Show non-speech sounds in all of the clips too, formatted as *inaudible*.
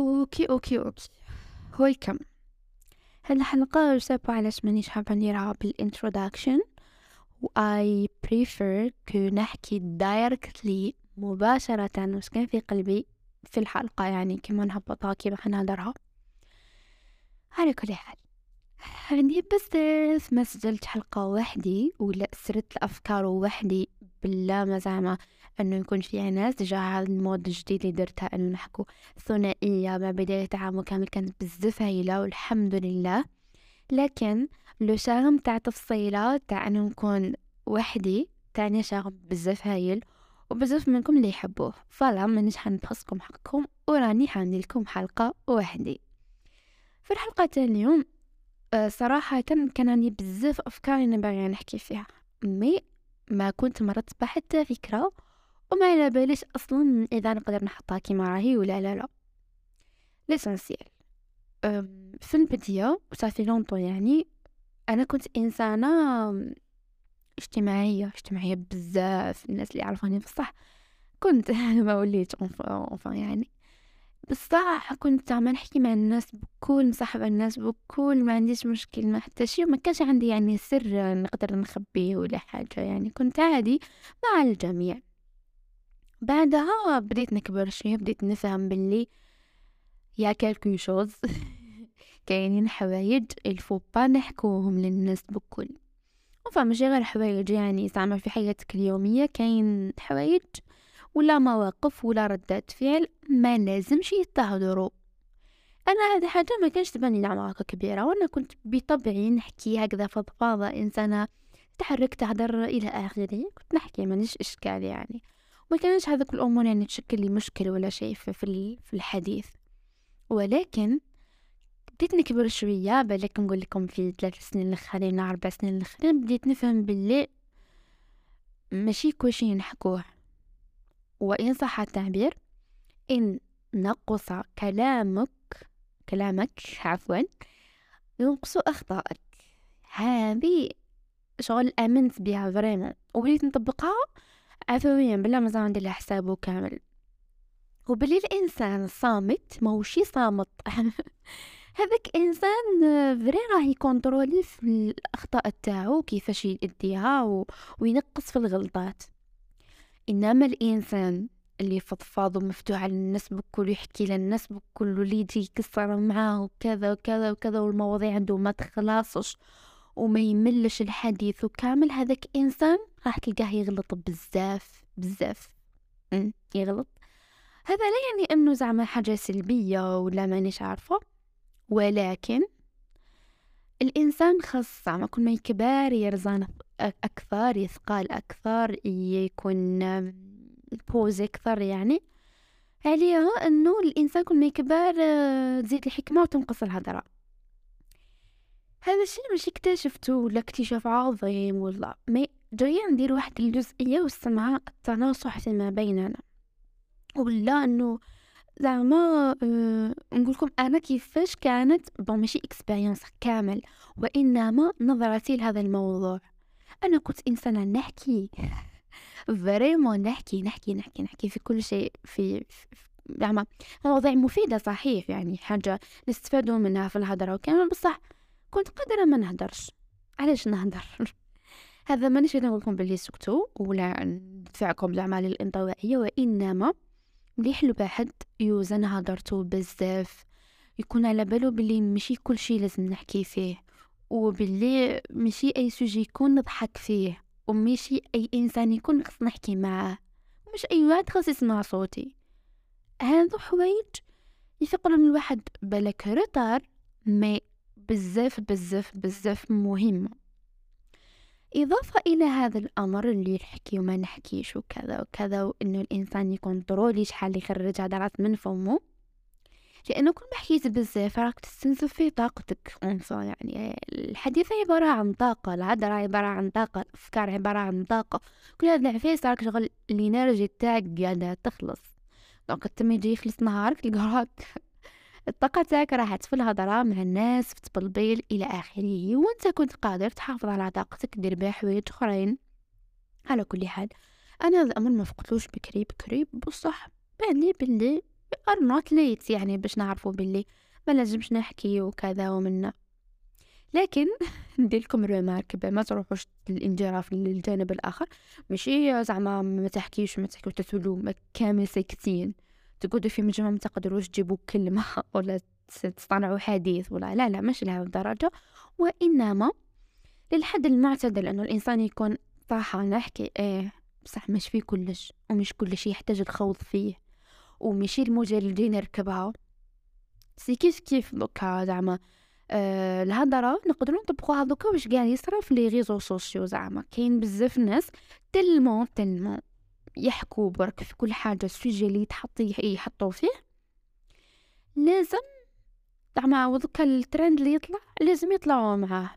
Okay okay okay. Welcome هاد الحلقة je sais pas علاش مانيش حابة نديرها بال introduction. و je préfère que نحكي directly مباشرة واش كان في قلبي في الحلقة يعني كيما نهبطها كيما حنهدرها على كل حال عندي بزاف ما سجلت حلقة وحدي ولا سردت الأفكار وحدي. بلا ما زعما إنه يكون فيها ناس déjà هذا ال mode الجديد اللي درتها إنه نحكو ثنائية مع بدايه عام كامل كانت بزاف هايلة والحمد لله. لكن le charme تاع تفصيلة تاع إنه نكون وحدي تاني charme بزاف هايل وبزاف منكم اللي يحبوه. فلا مانيش حنبخسكم حقكم وراني حندير حلقة وحدي. في الحلقة تاع اليوم آه، صراحة كان عندي بزاف أفكار أنا باغية نحكي فيها. مي ما كنت مرت بحتى فكرة وما على باليش أصلا إذا نقدر نحطها كيما راهي ولا لا لا. ليسانسيال في البداية وصافي لونطو يعني أنا كنت إنسانة اجتماعية اجتماعية بزاف الناس اللي يعرفوني بصح. كنت *laughs* ما وليت اونفان يعني. بصح كنت زعما نحكي مع الناس بكل مصاحبة الناس بكل ما عنديش مشكل ما حتى شي ما كانش عندي يعني سر نقدر نخبيه ولا حاجة يعني. كنت عادي مع الجميع. بعدها بديت نكبر شوية بديت نفهم باللي y a quelque chose *laughs* كاينين حوايج il faut pas نحكوهم للناس بكل. وفا ماشي غير حوايج يعني زعما في حياتك اليومية كاين حوايج ولا مواقف ولا ردات فعل ما لازمش يتهضروا أنا هذه حاجة ما كانش تبان لي عمرها كبيرة وأنا كنت بطبعي نحكي هكذا فضفاضه إنسانة تحرك تهدر إلى آخره كنت نحكي مانيش إشكال يعني. ما كانش هذاك الأمور يعني تشكل لي مشكل ولا شيء في في الحديث. ولكن بديت نكبر شوية بالك نقول لكم في ثلاث سنين الأخرين أربع سنين الأخرين بديت نفهم باللي ماشي كل شيء نحكوه وإن صح التعبير إن نقص كلامك كلامك عفوا ينقص أخطائك. هذه شغل آمنت بها vraiment. وبديت نطبقها عفويا بلا ما زال ندير حسابه كامل وبلي الإنسان صامت موشي صامت. *laughs* هذاك إنسان vrai راه يكونترولي في الأخطاء تاعو كيفاش يديها و... وينقص في الغلطات. إنما الإنسان اللي فضفاض ومفتوح على الناس بكل يحكي للناس بكل واللي يجي يكسر معاه وكذا وكذا وكذا والمواضيع عنده ما تخلصش وما يملش الحديث. وكامل هذاك إنسان راح تلقاه يغلط بزاف بزاف. يغلط. هذا لا يعني إنه زعما حاجة سلبية ولا مانيش عارفة. ولكن الإنسان خاص زعما كل ما يكبر يرزان أكثر يثقال أكثر يكون بوز أكثر يعني. عليها أنه الإنسان كل ما يكبر تزيد الحكمة وتنقص الهضرة هذا الشيء مش اكتشفته ولا اكتشاف عظيم ولا ما جاية ندير واحد الجزئية واسمها التناصح فيما بيننا. ولا أنه زعما أه نقولكم أنا كيفاش كانت bon ماشي expérience كامل وإنما نظرتي لهذا الموضوع. أنا كنت إنسانة نحكي *laughs* vraiment نحكي نحكي نحكي نحكي في كل شيء في, زعما مواضيع مفيدة صحيح يعني حاجة نستفادوا منها في الهضرة وكامل بصح كنت قادرة ما نهدرش. علاش نهدر؟ *laughs* هذا مانيش نقول لكم بلي سكتوا ولا ندفعكم الاعمال الانطوائيه وإنما مليح الواحد يوزن هضرتو بزاف يكون على بالو بلي ماشي كل شيء لازم نحكي فيه وباللي ماشي أي سوجي يكون نضحك فيه وماشي أي إنسان يكون خص نحكي معاه مش أي واحد خاص يسمع صوتي. هذو حوايج يثقلوا الواحد بالك رطار مي بزاف بزاف بزاف مهمه إضافة إلى هذا الأمر اللي نحكي وما نحكيش وكذا وكذا وإنه الإنسان يكون ضروري شحال يخرج هدرات من فمه. لأنه كل ما حكيت بزاف راك تستنزف في طاقتك. يعني الحديث عبارة عن طاقة الهدرة عبارة عن طاقة الأفكار عبارة عن طاقة. كل هذا العفايس راك شغل ال énergie تاعك قاعدة تخلص. donc تم يجي يخلص نهارك تلقى تاعك راحت في الهضرة مع الناس في التبلبيل إلى آخره وإنت كنت قادر تحافظ على طاقتك دير بها حوايج أخرين. على كل حال أنا هذا الأمر ما فقتلوش بكري بكري بصح بان لي better not late يعني باش نعرفوا باللي ما لازمش نحكي وكذا ومنا لكن *laughs* نديرلكم ريمارك ما تروحوش الانجراف للجانب الآخر. ماشي زعما ما تحكيش ما تحكيوش تتولوا كامل ساكتين. تقعدوا في مجمع ما تقدروش تجيبوا كلمة *laughs* ولا تصنعوا حديث ولا لا لا مش لهذه الدرجة. وإنما للحد المعتدل انه الإنسان يكون صح نحكي إيه بصح مش في كلش ومش كلش يحتاج الخوض فيه ومشي اللي نركبها. c'est كيف كيف دوكا زعما؟ آه الهضرة نقدروا نطبقوها دوكا واش قاعد يصرا في les réseaux sociaux زعما. كاين بزاف ناس tellement tellement يحكوا برك في كل حاجة ال sujet اللي يتحط يحطوا فيه. لازم زعما وذوكا الترند اللي يطلع لازم يطلعوا معاه.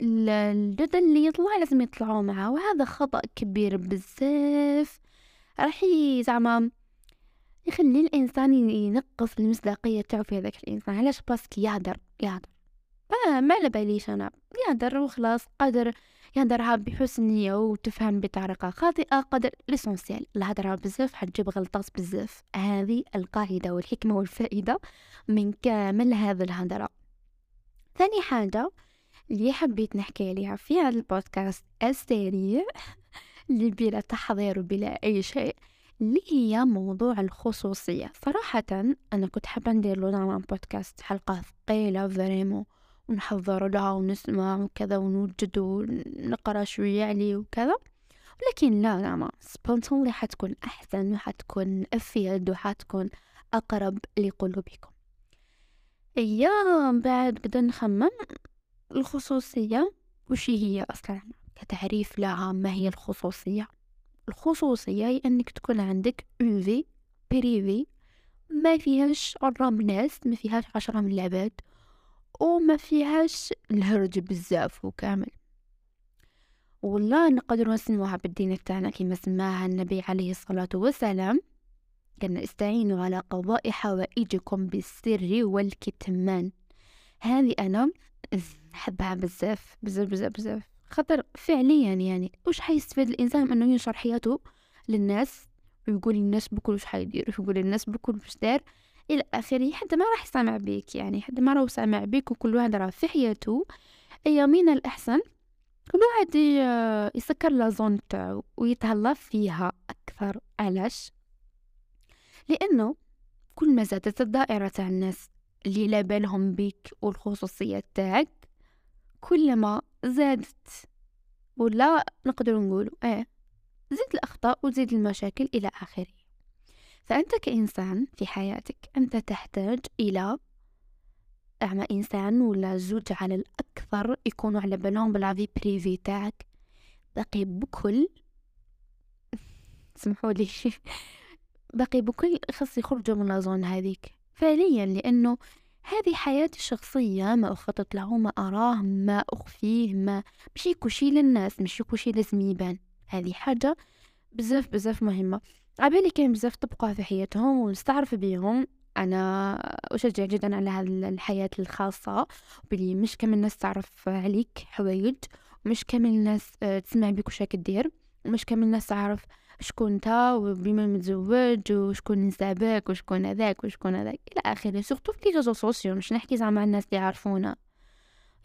الجدل اللي يطلع لازم يطلعوا معاه. وهذا خطأ كبير بزاف. راح زعما يخلي الإنسان ينقص المصداقية تاعو في هذاك الإنسان. علاش؟ باسكو يهدر يهدر. ما ما باليش أنا. يهدر وخلاص قادر يهدرها بحسن نية وتفهم بطريقة خاطئة قدر لسونسيال الهدرة بزاف حتجيب غلطات بزاف. هذه القاعدة والحكمة والفائدة من كامل هذا الهدرة ثاني حاجة اللي حبيت نحكي عليها في هذا البودكاست السريع اللي بلا تحضير وبلا أي شيء اللي هي موضوع الخصوصية. صراحة أنا كنت حابة ندير له نوع بودكاست حلقة ثقيلة vraiment ونحضر لها ونسمع وكذا ونوجد ونقرأ شوية عليه وكذا. لكن لا لا ما. spontanément حتكون أحسن وحتكون أفيد وحتكون أقرب لقلوبكم. أيام بعد قد نخمم الخصوصية. وش هي أصلا؟ كتعريف لها ما هي الخصوصية؟ الخصوصية هي أنك تكون عندك في بريفي ما فيهاش عشرة ناس ما فيهاش عشرة من العباد. وما فيهاش الهرج بزاف وكامل. والله نقدر نسموها بالدين تاعنا كما سماها النبي عليه الصلاة والسلام. كان استعينوا على قضاء حوائجكم بالسر والكتمان. هذه أنا نحبها بزاف بزاف بزاف بزاف. خاطر فعليا يعني وش حيستفاد الإنسان أنه ينشر حياته للناس ويقول للناس بكل وش حيدير ويقول للناس بكل وش دار. إلى آخره حتى ما راح يسمع بيك يعني حتى ما راهو سامع بيك وكل واحد راه في حياته. اي من الأحسن كل واحد يسكر لا زون تاعو ويتهلا فيها أكثر. علاش؟ لأنه كل ما زادت الدائرة تاع الناس اللي لا بالهم بيك والخصوصية تاعك كلما زادت. ولا نقدر نقول إيه زيد الأخطاء وزيد المشاكل إلى آخره. فأنت كإنسان في حياتك أنت تحتاج إلى أعمى إنسان ولا زوج على الأكثر يكونوا على بالهم بالعافي بريفي تاعك باقي بكل *laughs* سمحوا لي. *laughs* باقي بكل خاص يخرجوا من لازون هذيك. فعليا لأنه هذه حياتي الشخصية ما أخطط له ما أراه ما أخفيه ما مشي كلشي للناس مشي كلشي لازم يبان هذه حاجة بزاف بزاف مهمة. عبالي كاين بزاف طبقوا في حياتهم ونستعرف بيهم. أنا أشجع جدا على هذه الحياة الخاصة بلي مش كامل الناس تعرف عليك حوايج ومش كامل الناس آه، تسمع بك وش دير ومش كامل الناس تعرف شكون أنت وبما متزوج وشكون نسابك وشكون هذاك وشكون هذاك إلى آخره surtout في les réseaux sociaux مش نحكي زعما الناس اللي يعرفونا.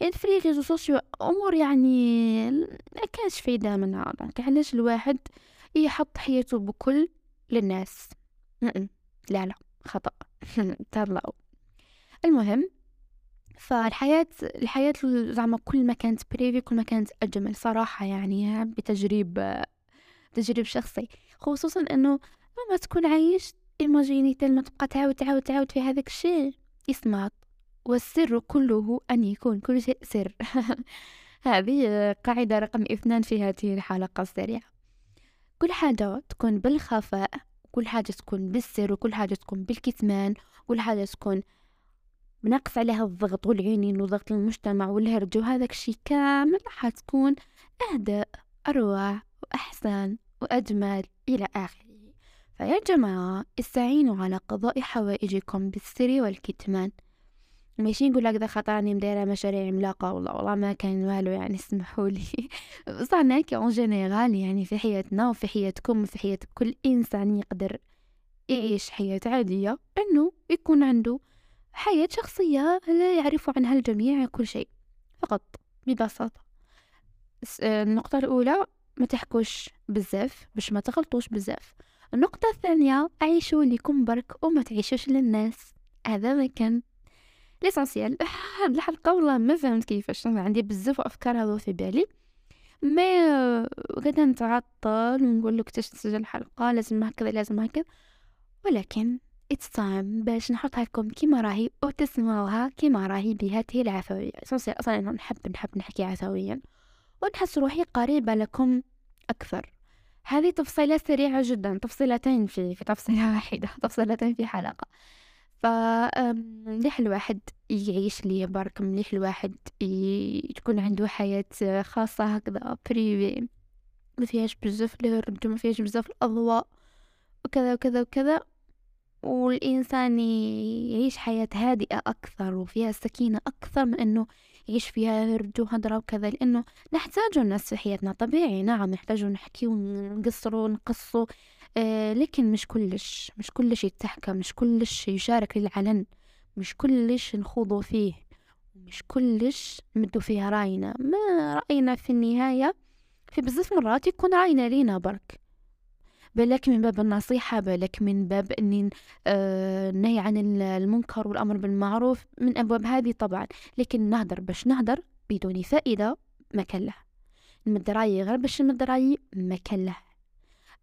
يعني في les réseaux sociaux أمور يعني ما كانش فايدة منها donc علاش الواحد يحط حياته بكل للناس. لا لا خطأ. *laughs* تهلاو المهم فالحياة الحياة زعما كل ما كانت بريفي كل ما كانت أجمل. صراحة يعني بتجريب تجريب شخصي. خصوصا إنه لما تكون عايش ايماجيني لما تبقى تعاود تعاود تعاود في هذاك الشيء يسمع. والسر كله أن يكون كل شيء سر. *laughs* هذه قاعدة رقم اثنان في هذه الحلقة السريعة. كل حاجة تكون بالخفاء كل حاجة تكون بالسر وكل حاجة تكون بالكتمان كل حاجة تكون بنقص عليها الضغط والعينين وضغط المجتمع والهرج. وهذاك الشي كامل حتكون أهدأ أروع وأحسن وأجمل إلى آخره. فيا جماعة استعينوا على قضاء حوائجكم بالسر والكتمان. ماشي نقول هكذا خاطرني مدايرة مشاريع عملاقة والله والله ما كان والو يعني اسمحوا لي. *laughs* بصح أنا en général يعني في حياتنا وفي حياتكم وفي حياة كل إنسان يقدر يعيش حياة عادية أنه يكون عنده حياة شخصية لا يعرف عنها الجميع كل شيء فقط ببساطة. النقطة الأولى ما تحكوش بزاف باش ما تغلطوش بزاف. النقطة الثانية عيشوا لكم برك وما تعيشوش للناس. هذا ما كان l'essentiel هاد *laughs* الحلقة والله ما فهمت كيفاش. عندي بزاف أفكار هذو في بالي. ما غدا نتعطل ونقول لك تسجل حلقة لازم هكذا لازم هكذا. ولكن it's time باش نحطها لكم كيما راهي وتسمعوها كيما راهي بهذه العفوية. أصلا نحب نحب نحكي عفويا. ونحس روحي قريبة لكم أكثر. هذه تفصيلة سريعة جدا تفصيلتين في في تفصيلة *laughs* واحدة تفصيلتين في حلقة. ف مليح الواحد يعيش لي برك مليح الواحد تكون عنده حياة خاصة هكذا بريفي ما فيهاش بزاف الهرج ما فيهاش بزاف الأضواء وكذا وكذا وكذا. والإنسان يعيش حياة هادئة أكثر وفيها سكينة أكثر من أنه يعيش فيها هرج وهدرة وكذا لأنه نحتاج الناس في حياتنا طبيعي. نعم نحتاج نحكي ونقصر ونقصو آه لكن مش كلش مش كلش يتحكى مش كلش يشارك للعلن مش كلش نخوضوا فيه مش كلش نمدو فيها رأينا. ما رأينا في النهاية في بزاف مرات يكون رأينا لينا برك. بالك من باب النصيحة بالك من باب أني آه النهي عن المنكر والأمر بالمعروف من أبواب هذه طبعا. لكن نهدر باش نهدر بدون فائدة ما كان له. نمد رأيي غير باش نمد رأيي ما كان له.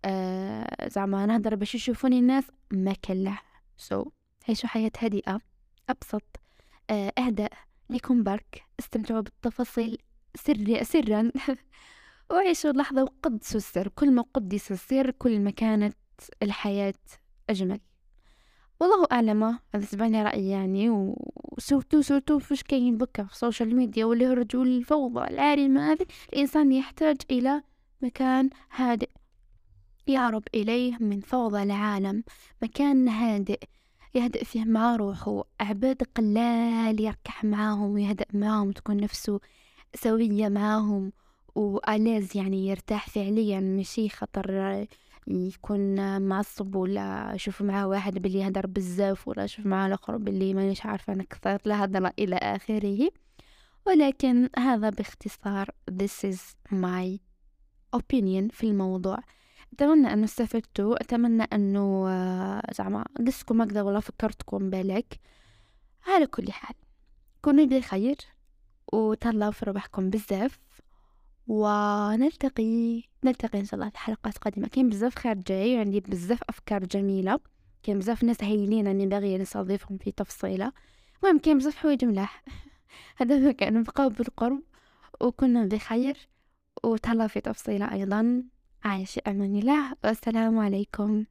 آه زعما نهدر باش يشوفوني الناس ما كان له. سو so, عيشوا حياة هادئة. أبسط. آه أهدأ ليكم برك. استمتعوا بالتفاصيل. سر سرا. *laughs* وعيشوا اللحظة وقدسوا السر كل ما قدس السر كل ما كانت الحياة أجمل. والله أعلم هذا تبعني رأيي يعني وسورتو سورتو فاش كاين بكا في السوشيال ميديا واللي هرجوا الفوضى العارمة هذه؟ الإنسان يحتاج إلى مكان هادئ يهرب إليه من فوضى العالم مكان هادئ يهدأ فيه مع روحه عباد قلال يركح معاهم ويهدأ معاهم تكون نفسه سوية معاهم. وألاز يعني يرتاح فعليا ماشي خطر يكون معصب ولا شوف معاه واحد باللي يهدر بزاف ولا شوف معاه الآخر باللي مانيش عارفة أنا كثرت هذا إلى آخره. ولكن هذا باختصار this is my opinion في الموضوع. أتمنى أنه استفدتوا أتمنى أنه زعما قصكم هكذا ولا فكرتكم بالك. على كل حال كونوا بخير وتهلاو في ربحكم بزاف. ونلتقي نلتقي إن شاء الله في حلقات قادمة. كاين بزاف خير جاي عندي بزاف أفكار جميلة. كاين بزاف ناس هايلين أني باغيه نستضيفهم في تفصيلة. المهم كاين بزاف حوايج ملاح. *laughs* هذا ما كان نبقاو بالقرب. وكنا بخير. وتهلا في تفصيلة أيضا. عايش أمان الله. والسلام عليكم.